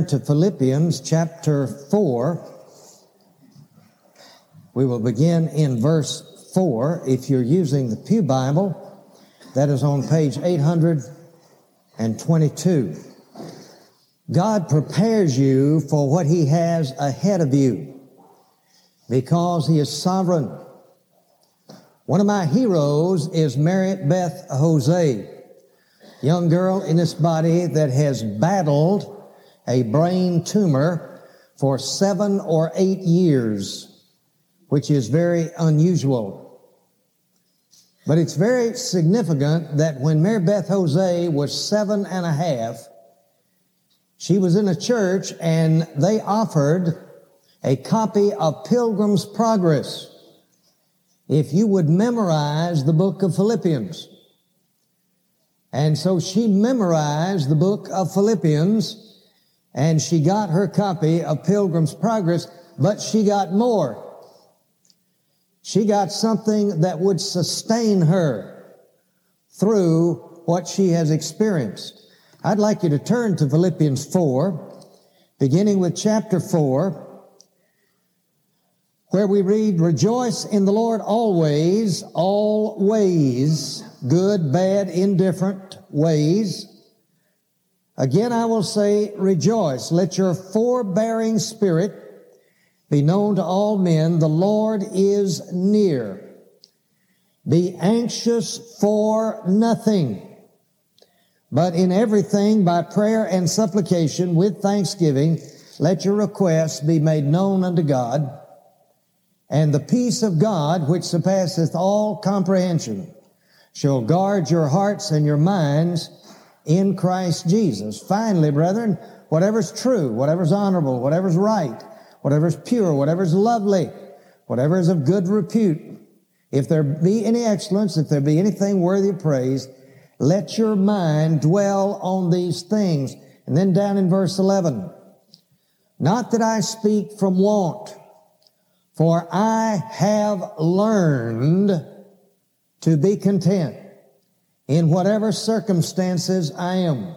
turn to Philippians chapter 4. We will begin in verse 4. If you're using the Pew Bible, that is on page 822. God prepares you for what He has ahead of you because He is sovereign. One of my heroes is Mary Beth Jose, young girl in this body that has battled a brain tumor for seven or eight years, which is very unusual. But it's very significant that when Mary Beth Jose was seven and a half, she was in a church and they offered a copy of Pilgrim's Progress. If you would memorize the book of Philippians. And so she memorized the book of Philippians and she got her copy of Pilgrim's Progress, but she got more. She got something that would sustain her through what she has experienced. I'd like you to turn to Philippians 4, beginning with chapter 4, where we read, Rejoice in the Lord always, always, good, bad, indifferent ways. Again, I will say, rejoice. Let your forbearing spirit be known to all men, the Lord is near. Be anxious for nothing, but in everything by prayer and supplication with thanksgiving, let your requests be made known unto God. And the peace of God, which surpasseth all comprehension, shall guard your hearts and your minds in Christ Jesus. Finally, brethren, whatever's true, whatever's honorable, whatever's right, whatever's pure, whatever's lovely, whatever is of good repute, if there be any excellence, if there be anything worthy of praise, let your mind dwell on these things. And then down in verse 11, not that I speak from want, for I have learned to be content in whatever circumstances I am.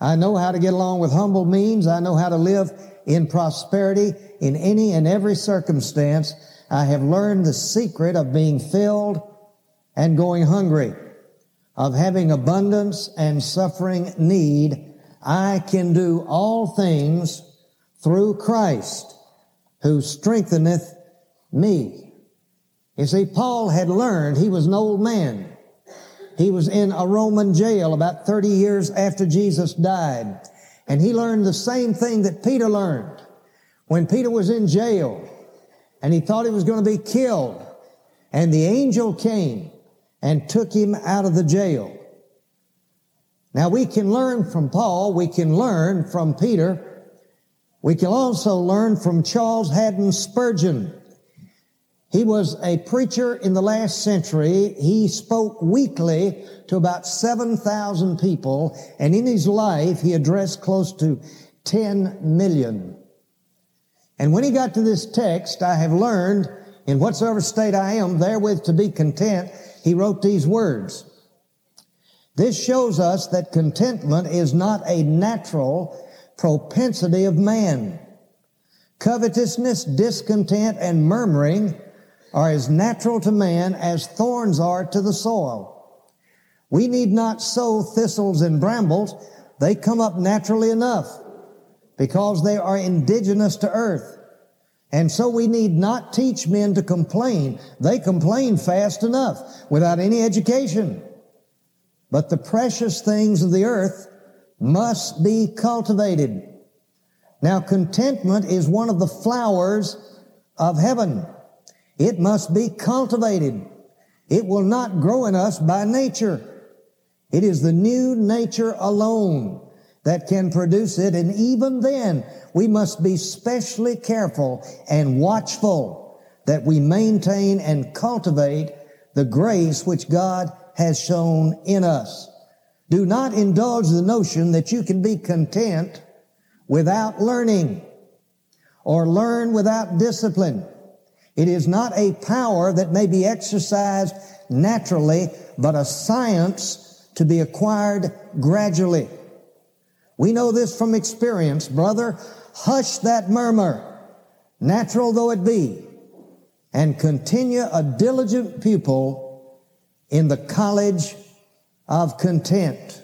I know how to get along with humble means. I know how to live in prosperity in any and every circumstance. I have learned the secret of being filled and going hungry, of having abundance and suffering need. I can do all things through Christ who strengtheneth me. You see, Paul had learned he was an old man. He was in a Roman jail about 30 years after Jesus died. And he learned the same thing that Peter learned when Peter was in jail and he thought he was going to be killed. And the angel came and took him out of the jail. Now we can learn from Paul, we can learn from Peter, we can also learn from Charles Haddon Spurgeon. He was a preacher in the last century. He spoke weekly to about 7,000 people, and in his life, he addressed close to 10 million. And when he got to this text, I have learned, in whatsoever state I am, therewith to be content, he wrote these words. This shows us that contentment is not a natural propensity of man. Covetousness, discontent, and murmuring are as natural to man as thorns are to the soil. We need not sow thistles and brambles. They come up naturally enough because they are indigenous to earth. And so we need not teach men to complain. They complain fast enough without any education. But the precious things of the earth must be cultivated. Now contentment is one of the flowers of heaven. It must be cultivated. It will not grow in us by nature. It is the new nature alone that can produce it. And even then, we must be specially careful and watchful that we maintain and cultivate the grace which God has shown in us. Do not indulge the notion that you can be content without learning or learn without discipline. It is not a power that may be exercised naturally, but a science to be acquired gradually. We know this from experience, brother. Hush that murmur, natural though it be, and continue a diligent pupil in the college of content.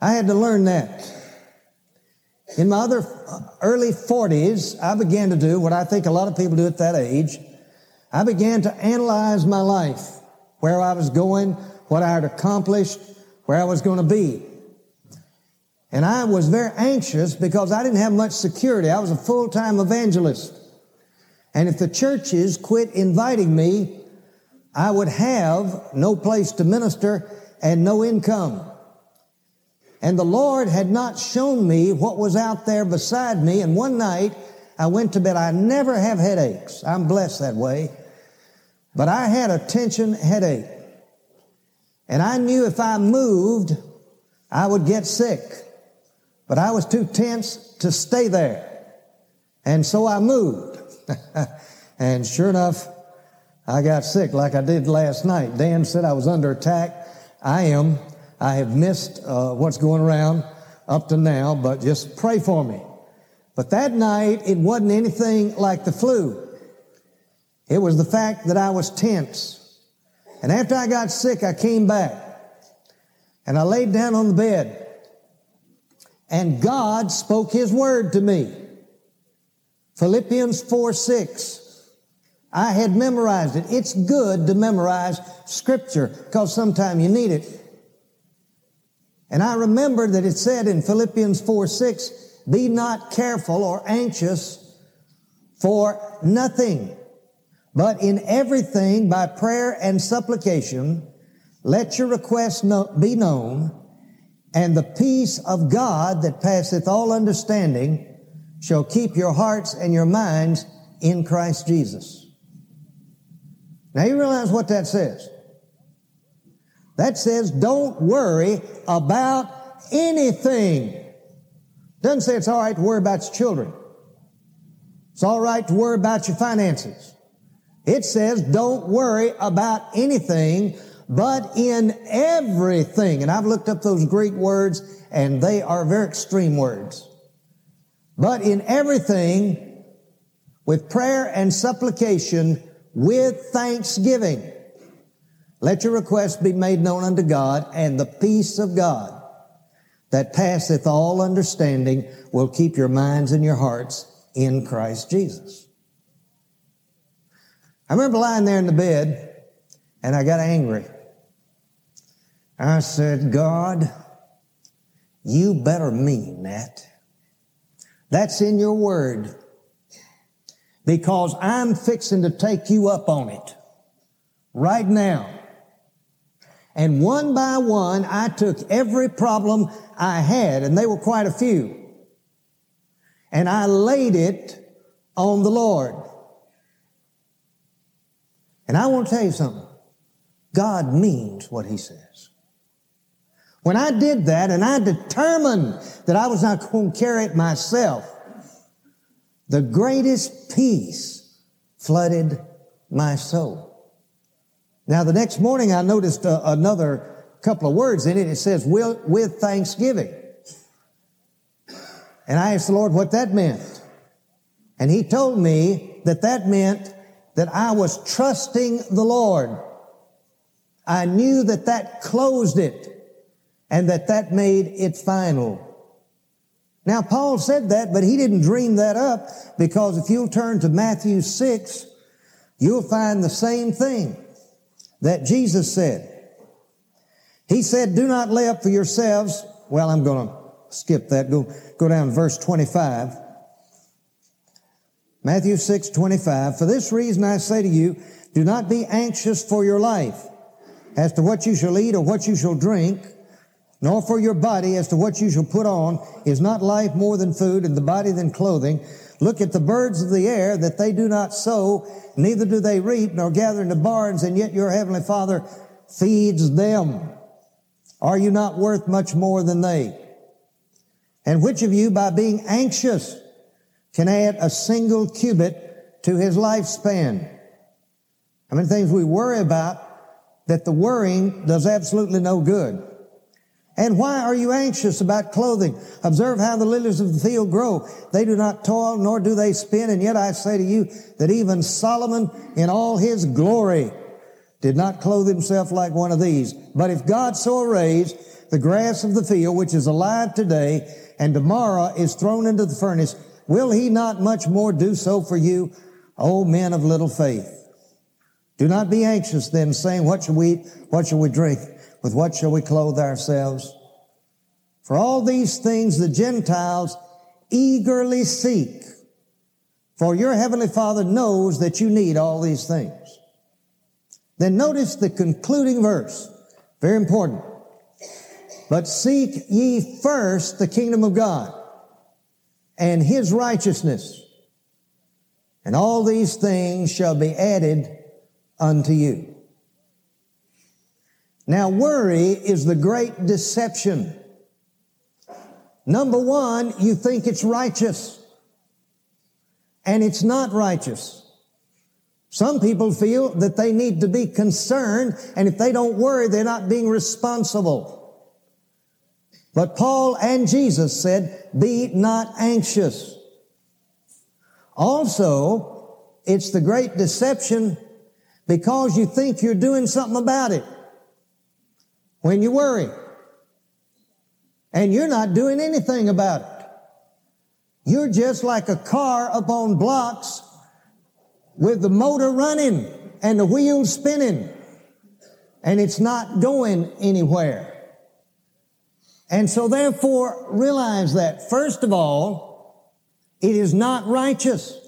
I had to learn that. In my other uh, early 40s, I began to do what I think a lot of people do at that age. I began to analyze my life, where I was going, what I had accomplished, where I was going to be. And I was very anxious because I didn't have much security. I was a full-time evangelist. And if the churches quit inviting me, I would have no place to minister and no income. And the Lord had not shown me what was out there beside me. And one night I went to bed. I never have headaches. I'm blessed that way. But I had a tension headache. And I knew if I moved, I would get sick. But I was too tense to stay there. And so I moved. and sure enough, I got sick like I did last night. Dan said I was under attack. I am. I have missed uh, what's going around up to now, but just pray for me. But that night, it wasn't anything like the flu. It was the fact that I was tense. And after I got sick, I came back and I laid down on the bed and God spoke His word to me. Philippians 4 6. I had memorized it. It's good to memorize scripture because sometimes you need it. And I remember that it said in Philippians 4 6, be not careful or anxious for nothing, but in everything by prayer and supplication, let your requests be known and the peace of God that passeth all understanding shall keep your hearts and your minds in Christ Jesus. Now you realize what that says. That says don't worry about anything. Doesn't say it's all right to worry about your children. It's all right to worry about your finances. It says don't worry about anything but in everything. And I've looked up those Greek words and they are very extreme words. But in everything, with prayer and supplication, with thanksgiving, let your requests be made known unto God, and the peace of God that passeth all understanding will keep your minds and your hearts in Christ Jesus. I remember lying there in the bed and I got angry. I said, God, you better mean that. That's in your word. Because I'm fixing to take you up on it right now. And one by one, I took every problem I had, and they were quite a few, and I laid it on the Lord. And I want to tell you something. God means what He says. When I did that and I determined that I was not going to carry it myself, the greatest peace flooded my soul. Now, the next morning I noticed uh, another couple of words in it. It says, with, with thanksgiving. And I asked the Lord what that meant. And He told me that that meant that I was trusting the Lord. I knew that that closed it and that that made it final. Now, Paul said that, but he didn't dream that up because if you'll turn to Matthew 6, you'll find the same thing that Jesus said. He said, do not lay up for yourselves. Well, I'm going to skip that. Go, go down to verse 25. Matthew 6, 25. For this reason I say to you, do not be anxious for your life as to what you shall eat or what you shall drink nor for your body as to what you shall put on. Is not life more than food and the body than clothing? Look at the birds of the air that they do not sow, neither do they reap nor gather into barns, and yet your heavenly Father feeds them. Are you not worth much more than they? And which of you, by being anxious, can add a single cubit to his lifespan? How many things we worry about that the worrying does absolutely no good? And why are you anxious about clothing? Observe how the lilies of the field grow. They do not toil, nor do they spin. And yet I say to you that even Solomon in all his glory did not clothe himself like one of these. But if God so arrays the grass of the field, which is alive today and tomorrow is thrown into the furnace, will he not much more do so for you, O men of little faith? Do not be anxious then, saying, what shall we eat? What shall we drink? With what shall we clothe ourselves? For all these things the Gentiles eagerly seek. For your heavenly Father knows that you need all these things. Then notice the concluding verse. Very important. But seek ye first the kingdom of God and his righteousness, and all these things shall be added unto you. Now, worry is the great deception. Number one, you think it's righteous. And it's not righteous. Some people feel that they need to be concerned, and if they don't worry, they're not being responsible. But Paul and Jesus said, be not anxious. Also, it's the great deception because you think you're doing something about it when you worry. And you're not doing anything about it. You're just like a car up on blocks with the motor running and the wheels spinning and it's not going anywhere. And so therefore realize that first of all, it is not righteous.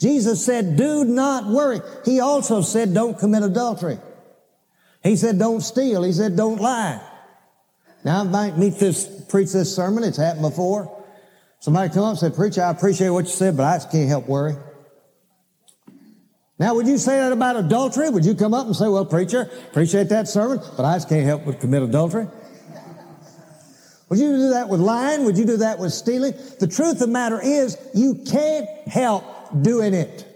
Jesus said, do not worry. He also said, don't commit adultery. He said, don't steal. He said, don't lie. Now, I might meet this, preach this sermon. It's happened before. Somebody come up and said, preacher, I appreciate what you said, but I just can't help worry. Now, would you say that about adultery? Would you come up and say, well, preacher, appreciate that sermon, but I just can't help but commit adultery? Would you do that with lying? Would you do that with stealing? The truth of the matter is, you can't help doing it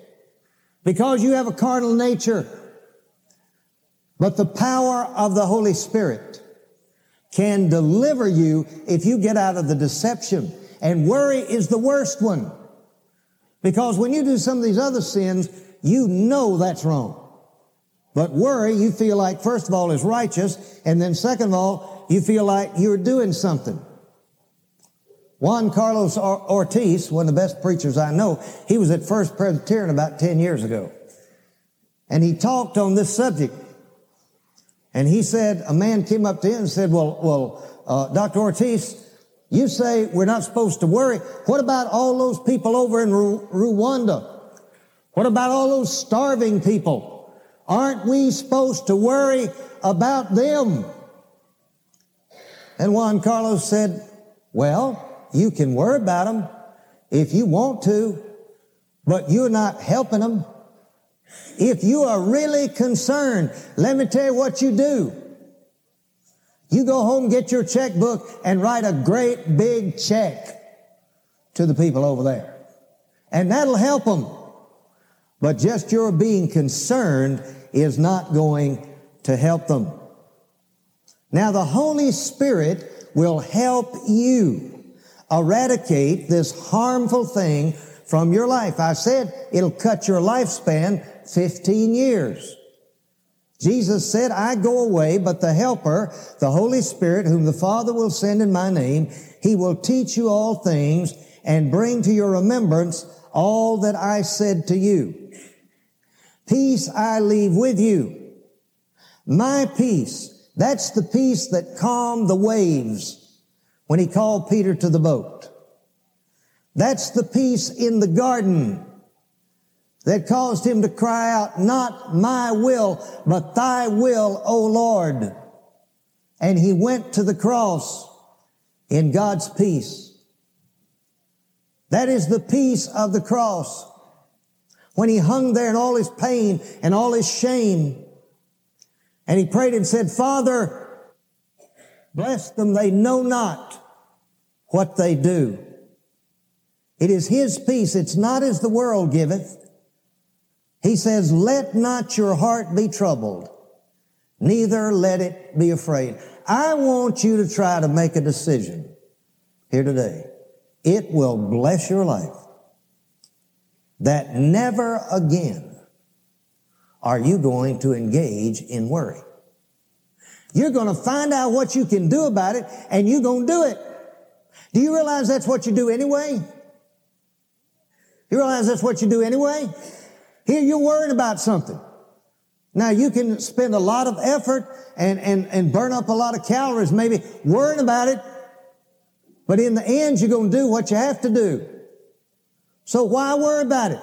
because you have a carnal nature. But the power of the Holy Spirit can deliver you if you get out of the deception. And worry is the worst one. Because when you do some of these other sins, you know that's wrong. But worry, you feel like, first of all, is righteous, and then second of all, you feel like you're doing something. Juan Carlos Ortiz, one of the best preachers I know, he was at First Presbyterian about 10 years ago. And he talked on this subject. And he said, a man came up to him and said, well, well, uh, Dr. Ortiz, you say we're not supposed to worry. What about all those people over in Ru- Rwanda? What about all those starving people? Aren't we supposed to worry about them? And Juan Carlos said, well, you can worry about them if you want to, but you're not helping them. If you are really concerned, let me tell you what you do. You go home, get your checkbook, and write a great big check to the people over there. And that'll help them. But just your being concerned is not going to help them. Now the Holy Spirit will help you eradicate this harmful thing from your life. I said it'll cut your lifespan 15 years. Jesus said, I go away, but the helper, the Holy Spirit, whom the Father will send in my name, he will teach you all things and bring to your remembrance all that I said to you. Peace I leave with you. My peace. That's the peace that calmed the waves when he called Peter to the boat. That's the peace in the garden that caused him to cry out, not my will, but thy will, O Lord. And he went to the cross in God's peace. That is the peace of the cross. When he hung there in all his pain and all his shame, and he prayed and said, Father, bless them, they know not what they do. It is his peace. It's not as the world giveth. He says, let not your heart be troubled, neither let it be afraid. I want you to try to make a decision here today. It will bless your life that never again are you going to engage in worry. You're going to find out what you can do about it and you're going to do it. Do you realize that's what you do anyway? You realize that's what you do anyway? Here you're worrying about something. Now you can spend a lot of effort and, and, and burn up a lot of calories maybe worrying about it. But in the end, you're going to do what you have to do. So why worry about it?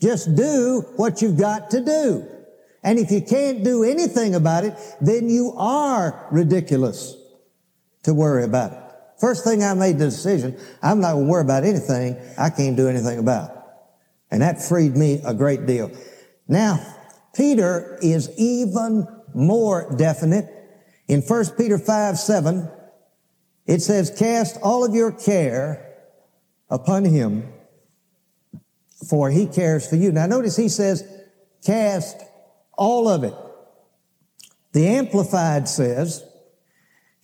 Just do what you've got to do. And if you can't do anything about it, then you are ridiculous to worry about it. First thing I made the decision, I'm not going to worry about anything I can't do anything about. And that freed me a great deal. Now, Peter is even more definite. In 1 Peter 5, 7, it says, cast all of your care upon him, for he cares for you. Now notice he says, cast all of it. The Amplified says,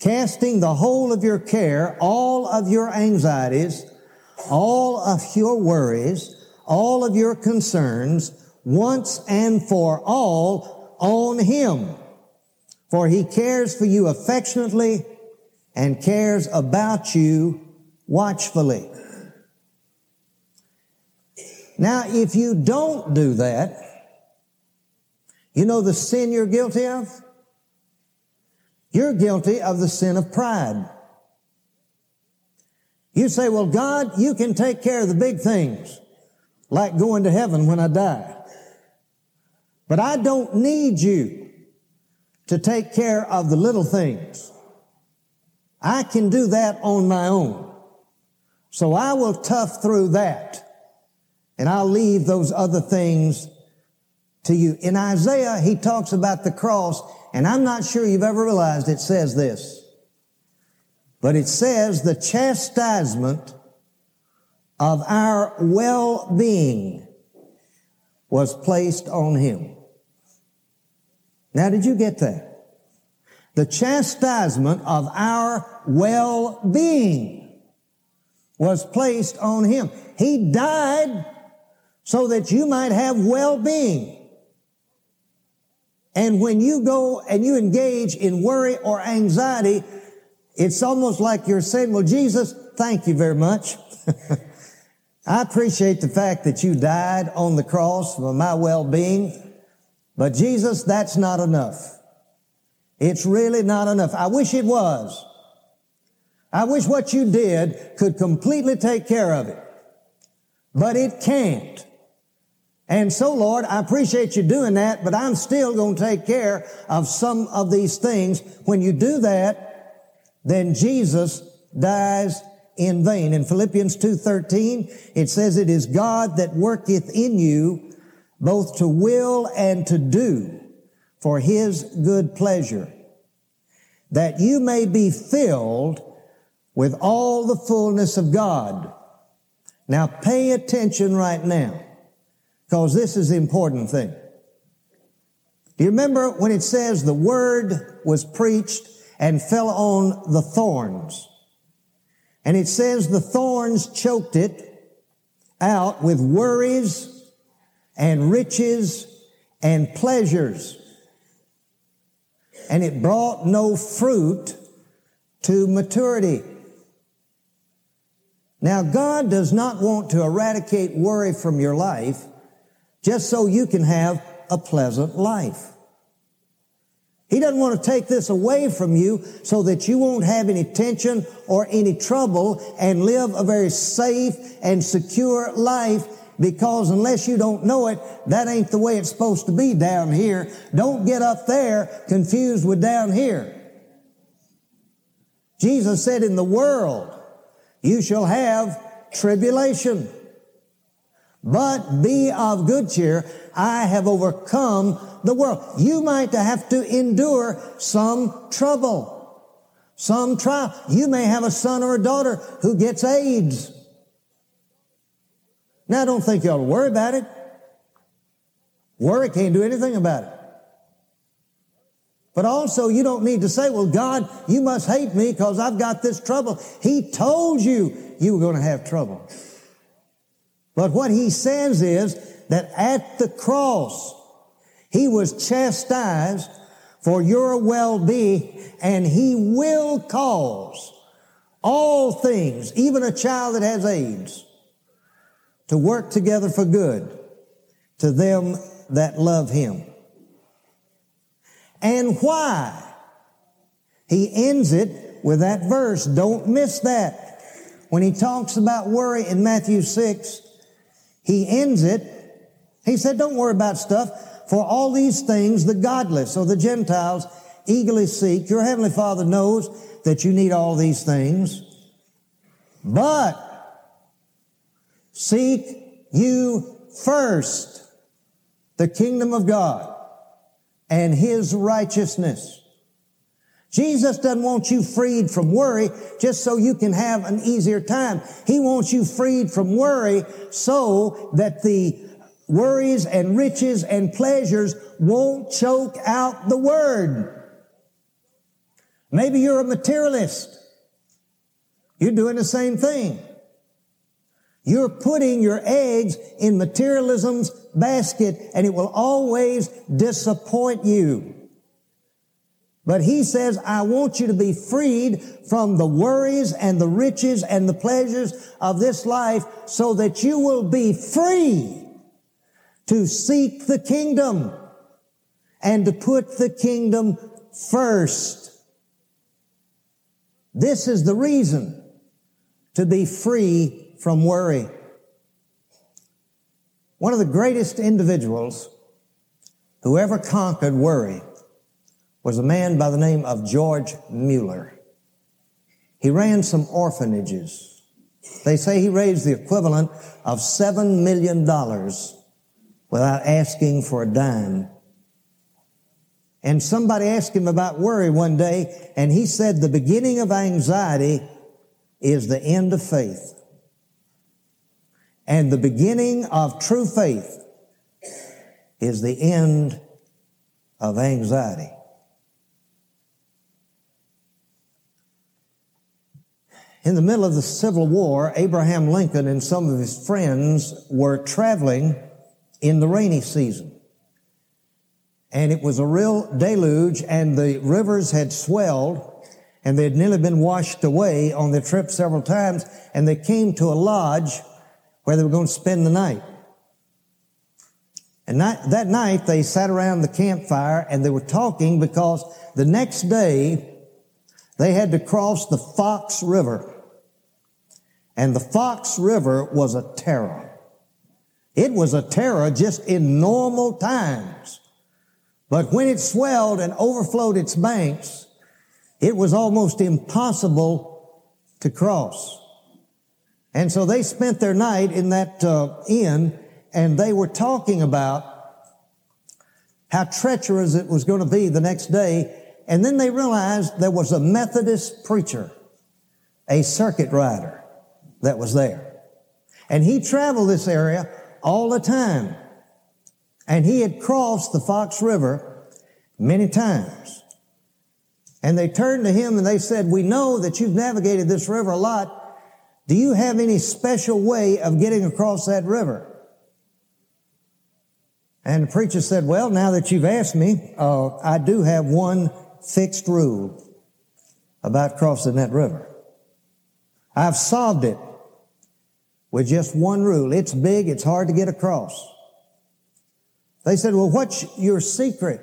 casting the whole of your care, all of your anxieties, all of your worries, all of your concerns, once and for all on him. For he cares for you affectionately and cares about you watchfully. Now, if you don't do that, you know the sin you're guilty of? You're guilty of the sin of pride. You say, well, God, you can take care of the big things, like going to heaven when I die. But I don't need you to take care of the little things. I can do that on my own. So I will tough through that and I'll leave those other things to you. In Isaiah, he talks about the cross and I'm not sure you've ever realized it says this, but it says the chastisement of our well-being was placed on him. Now, did you get that? The chastisement of our well-being was placed on him. He died so that you might have well-being. And when you go and you engage in worry or anxiety, it's almost like you're saying, well, Jesus, thank you very much. I appreciate the fact that you died on the cross for my well-being. But Jesus, that's not enough. It's really not enough. I wish it was. I wish what you did could completely take care of it. But it can't. And so, Lord, I appreciate you doing that, but I'm still going to take care of some of these things. When you do that, then Jesus dies in vain. In Philippians 2.13, it says, It is God that worketh in you both to will and to do for his good pleasure, that you may be filled with all the fullness of God. Now pay attention right now, because this is the important thing. Do you remember when it says the word was preached and fell on the thorns? And it says the thorns choked it out with worries, and riches and pleasures. And it brought no fruit to maturity. Now, God does not want to eradicate worry from your life just so you can have a pleasant life. He doesn't want to take this away from you so that you won't have any tension or any trouble and live a very safe and secure life because unless you don't know it, that ain't the way it's supposed to be down here. Don't get up there confused with down here. Jesus said, in the world, you shall have tribulation. But be of good cheer. I have overcome the world. You might have to endure some trouble, some trial. You may have a son or a daughter who gets AIDS. Now, don't think you ought to worry about it. Worry can't do anything about it. But also, you don't need to say, well, God, you must hate me because I've got this trouble. He told you you were going to have trouble. But what he says is that at the cross, he was chastised for your well-being and he will cause all things, even a child that has AIDS, to work together for good to them that love him. And why? He ends it with that verse. Don't miss that. When he talks about worry in Matthew 6, he ends it. He said, don't worry about stuff, for all these things the godless or the Gentiles eagerly seek. Your heavenly Father knows that you need all these things. But seek you first the kingdom of God and his righteousness. Jesus doesn't want you freed from worry just so you can have an easier time. He wants you freed from worry so that the worries and riches and pleasures won't choke out the word. Maybe you're a materialist. You're doing the same thing. You're putting your eggs in materialism's basket and it will always disappoint you. But he says, I want you to be freed from the worries and the riches and the pleasures of this life so that you will be free to seek the kingdom and to put the kingdom first. This is the reason to be free from worry. One of the greatest individuals who ever conquered worry was a man by the name of George Mueller. He ran some orphanages. They say he raised the equivalent of seven million dollars without asking for a dime. And somebody asked him about worry one day, and he said the beginning of anxiety is the end of faith. And the beginning of true faith is the end of anxiety. In the middle of the Civil War, Abraham Lincoln and some of his friends were traveling in the rainy season. And it was a real deluge and the rivers had swelled and they had nearly been washed away on their trip several times and they came to a lodge where they were going to spend the night. And that night they sat around the campfire and they were talking because the next day they had to cross the Fox River. And the Fox River was a terror. It was a terror just in normal times. But when it swelled and overflowed its banks, it was almost impossible to cross. And so they spent their night in that uh, inn and they were talking about how treacherous it was going to be the next day. And then they realized there was a Methodist preacher, a circuit rider that was there. And he traveled this area all the time. And he had crossed the Fox River many times. And they turned to him and they said, we know that you've navigated this river a lot. Do you have any special way of getting across that river? And the preacher said, well, now that you've asked me, uh, I do have one fixed rule about crossing that river. I've solved it with just one rule. It's big, it's hard to get across. They said, well, what's your secret?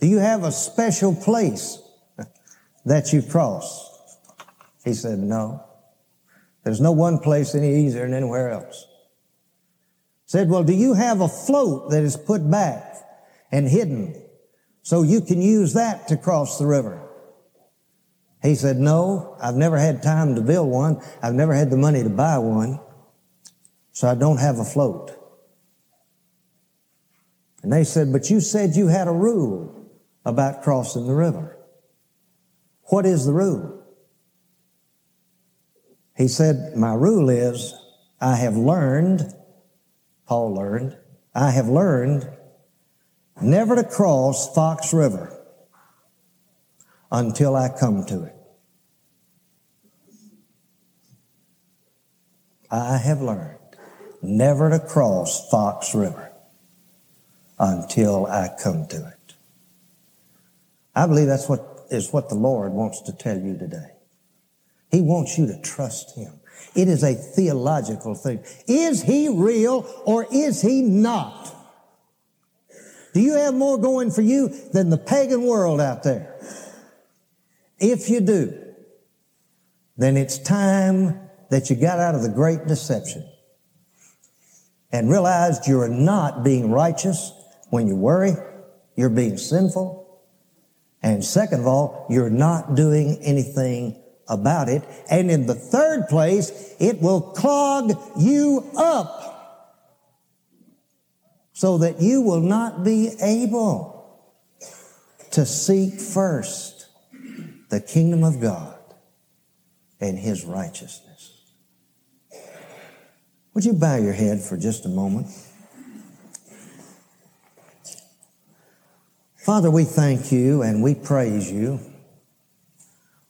Do you have a special place that you cross? He said, no. There's no one place any easier than anywhere else. Said, well, do you have a float that is put back and hidden so you can use that to cross the river? He said, no, I've never had time to build one. I've never had the money to buy one. So I don't have a float. And they said, but you said you had a rule about crossing the river. What is the rule? He said, my rule is I have learned, Paul learned, I have learned never to cross Fox River until I come to it. I have learned never to cross Fox River until I come to it. I believe that's what is what the Lord wants to tell you today. He wants you to trust Him. It is a theological thing. Is He real or is He not? Do you have more going for you than the pagan world out there? If you do, then it's time that you got out of the great deception and realized you're not being righteous when you worry, you're being sinful. And second of all, you're not doing anything about it. And in the third place, it will clog you up so that you will not be able to seek first the kingdom of God and his righteousness. Would you bow your head for just a moment? Father, we thank you and we praise you.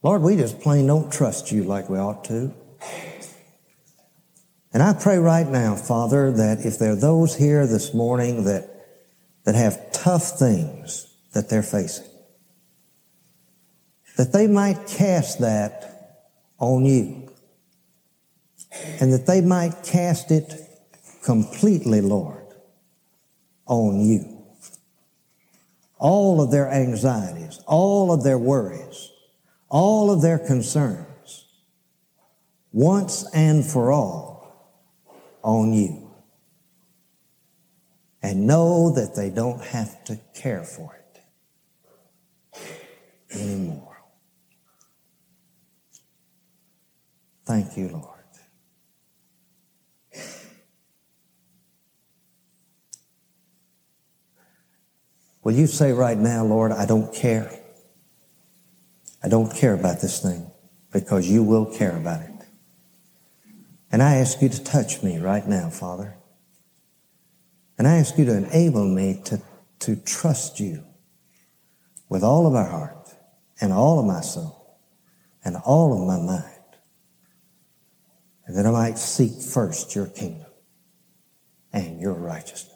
Lord, we just plain don't trust you like we ought to. And I pray right now, Father, that if there are those here this morning that, that have tough things that they're facing, that they might cast that on you. And that they might cast it completely, Lord, on you. All of their anxieties, all of their worries, all of their concerns, once and for all, on you. And know that they don't have to care for it anymore. Thank you, Lord. Will you say right now, Lord, I don't care? I don't care about this thing because you will care about it. And I ask you to touch me right now, Father. And I ask you to enable me to, to trust you with all of our heart and all of my soul and all of my mind. And that I might seek first your kingdom and your righteousness.